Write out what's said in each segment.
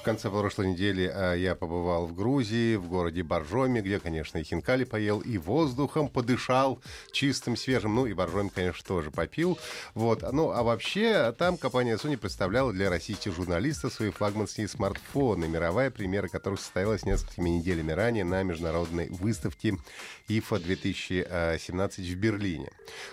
В конце прошлой недели а, я побывал в Грузии, в городе Боржоми, где, конечно, и хинкали поел, и воздухом подышал чистым, свежим. Ну, и Боржоми, конечно, тоже попил. Вот. Ну, а вообще, там компания Sony представляла для российских журналистов свои флагманские смартфоны, мировая премьера которых состоялась несколькими неделями ранее на международной выставке IFA 2017 в Берлине.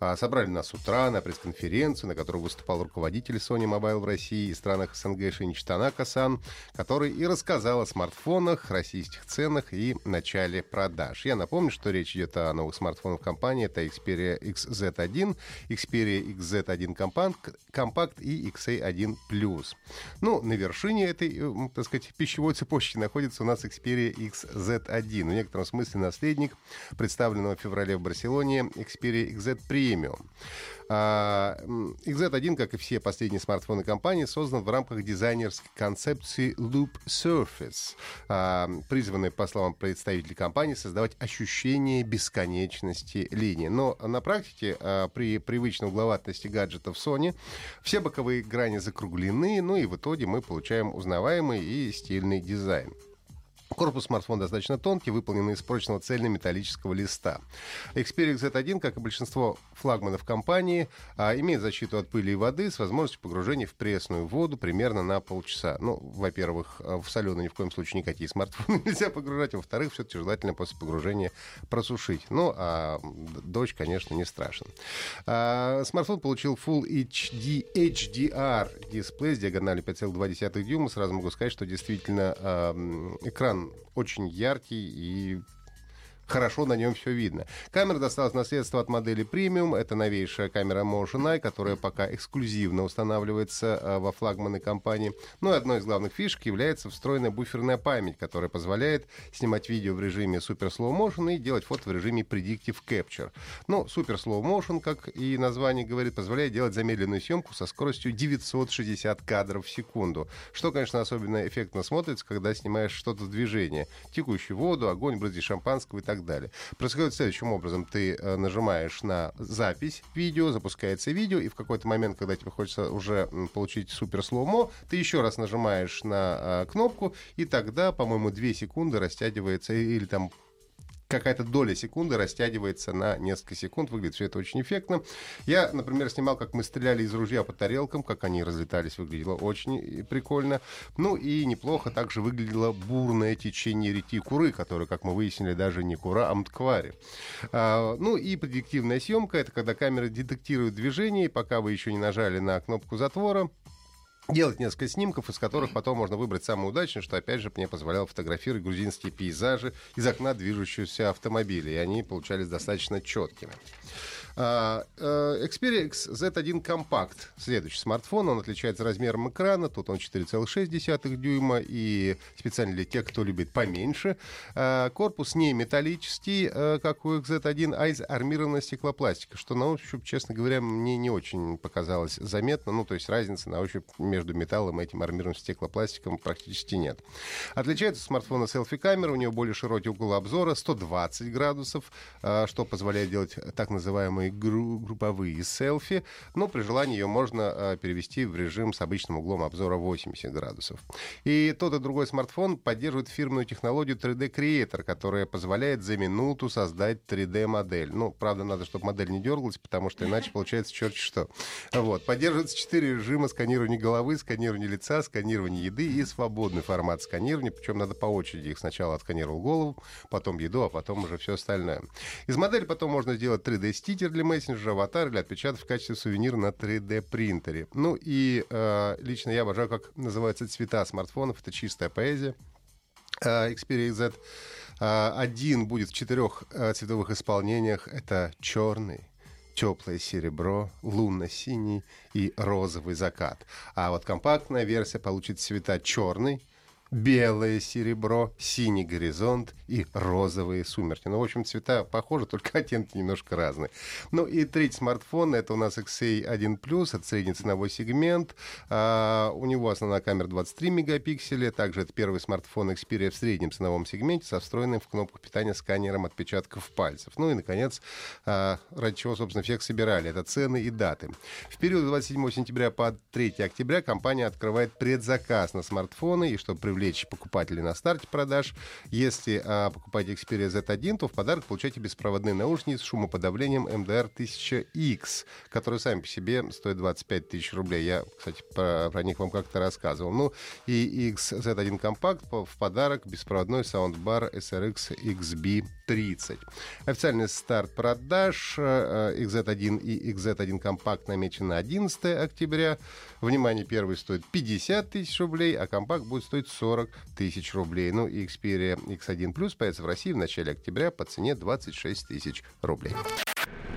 А, собрали нас с утра на пресс-конференцию, на которой выступал руководитель Sony Mobile в России и странах СНГ Шинич Танака-сан, который и рассказал о смартфонах, российских ценах и начале продаж. Я напомню, что речь идет о новых смартфонах компании. Это Xperia XZ1, Xperia XZ1 Compact, Compact и XA1 Plus. Ну, на вершине этой, э, так сказать, пищевой цепочки находится у нас Xperia XZ1. В некотором смысле наследник представленного в феврале в Барселоне Xperia XZ Premium. А, XZ1, как и все последние смартфоны компании, создан в рамках дизайнерской концепции Loop Surface, а, призванной, по словам представителей компании, создавать ощущение бесконечности линии. Но на практике а, при привычной угловатости гаджетов Sony все боковые грани закруглены, ну и в итоге мы получаем узнаваемый и стильный дизайн. Корпус смартфона достаточно тонкий, выполненный из прочного цельнометаллического листа. Xperia Z1, как и большинство флагманов компании, а, имеет защиту от пыли и воды с возможностью погружения в пресную воду примерно на полчаса. Ну, во-первых, а, в соленую ни в коем случае никакие смартфоны нельзя погружать. Во-вторых, все-таки желательно после погружения просушить. Ну, а дождь, конечно, не страшен. А, смартфон получил Full HD HDR дисплей с диагональю 5,2 дюйма. Сразу могу сказать, что действительно экран очень яркий и хорошо на нем все видно. Камера досталась наследство от модели премиум. Это новейшая камера Motion Eye, которая пока эксклюзивно устанавливается э, во флагманы компании. Ну и одной из главных фишек является встроенная буферная память, которая позволяет снимать видео в режиме Super Slow Motion и делать фото в режиме Predictive Capture. Ну, Super Slow Motion, как и название говорит, позволяет делать замедленную съемку со скоростью 960 кадров в секунду. Что, конечно, особенно эффектно смотрится, когда снимаешь что-то в движении. Текущую воду, огонь, брызги шампанского и так так далее. Происходит следующим образом. Ты э, нажимаешь на запись видео, запускается видео, и в какой-то момент, когда тебе хочется уже получить супер слоумо, ты еще раз нажимаешь на э, кнопку, и тогда, по-моему, 2 секунды растягивается, или там какая-то доля секунды растягивается на несколько секунд. Выглядит все это очень эффектно. Я, например, снимал, как мы стреляли из ружья по тарелкам, как они разлетались. Выглядело очень прикольно. Ну и неплохо также выглядело бурное течение реки Куры, которое, как мы выяснили, даже не Кура, а Мтквари. А, ну и предиктивная съемка — это когда камера детектирует движение, и пока вы еще не нажали на кнопку затвора, делать несколько снимков, из которых потом можно выбрать самый удачный, что, опять же, мне позволяло фотографировать грузинские пейзажи из окна движущегося автомобиля, и они получались достаточно четкими. Э, Xperia X Z1 Compact. Следующий смартфон. Он отличается размером экрана. Тут он 4,6 дюйма. И специально для тех, кто любит поменьше. А, корпус не металлический, э, как у XZ1, а из армированного стеклопластика. Что на ощупь, честно говоря, мне не очень показалось заметно. Ну, то есть разницы на ощупь между металлом и этим армированным стеклопластиком практически нет. Отличается смартфона селфи-камера. У него более широкий угол обзора, 120 градусов, а, что позволяет делать так называемые групповые селфи, но при желании ее можно а, перевести в режим с обычным углом обзора 80 градусов. И тот и другой смартфон поддерживает фирменную технологию 3D Creator, которая позволяет за минуту создать 3D-модель. Ну, правда, надо, чтобы модель не дергалась, потому что иначе получается черт что. Вот. Поддерживается четыре режима сканирования головы, сканирования лица, сканирования еды и свободный формат сканирования, причем надо по очереди их сначала отсканировал голову, потом еду, а потом уже все остальное. Из модели потом можно сделать 3D-стикер для мессенджера, аватар или отпечаток в качестве сувенира на 3D-принтере. Ну и э, лично я обожаю, как называются цвета смартфонов. Это чистая поэзия. Э, Xperia Z э, один будет в четырех э, цветовых исполнениях. Это черный, теплое серебро, лунно-синий и розовый закат. А вот компактная версия получит цвета черный, белое серебро, синий горизонт и розовые сумерки. Ну, в общем, цвета похожи, только оттенки немножко разные. Ну и третий смартфон, это у нас XA1+, это средний ценовой сегмент. А, у него основная камера 23 мегапикселя. Также это первый смартфон Xperia в среднем ценовом сегменте со встроенным в кнопку питания сканером отпечатков пальцев. Ну и, наконец, а, ради чего, собственно, всех собирали. Это цены и даты. В период 27 сентября по 3 октября компания открывает предзаказ на смартфоны. И чтобы привлечь покупателей на старте продаж, если а, покупаете Xperia Z1, то в подарок получаете беспроводные наушники с шумоподавлением MDR 1000X, которые сами по себе стоят 25 тысяч рублей. Я, кстати, про, про них вам как-то рассказывал. Ну и XZ1 Compact в подарок беспроводной саундбар SRX XB30. Официальный старт продаж XZ1 и XZ1 Compact намечен на 11 октября. Внимание, первый стоит 50 тысяч рублей, а компакт будет стоить 40 тысяч рублей. Ну и Xperia X1 Plus появится в России в начале октября по цене 26 тысяч рублей.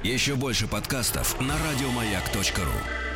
Еще больше подкастов на радиомаяк.ру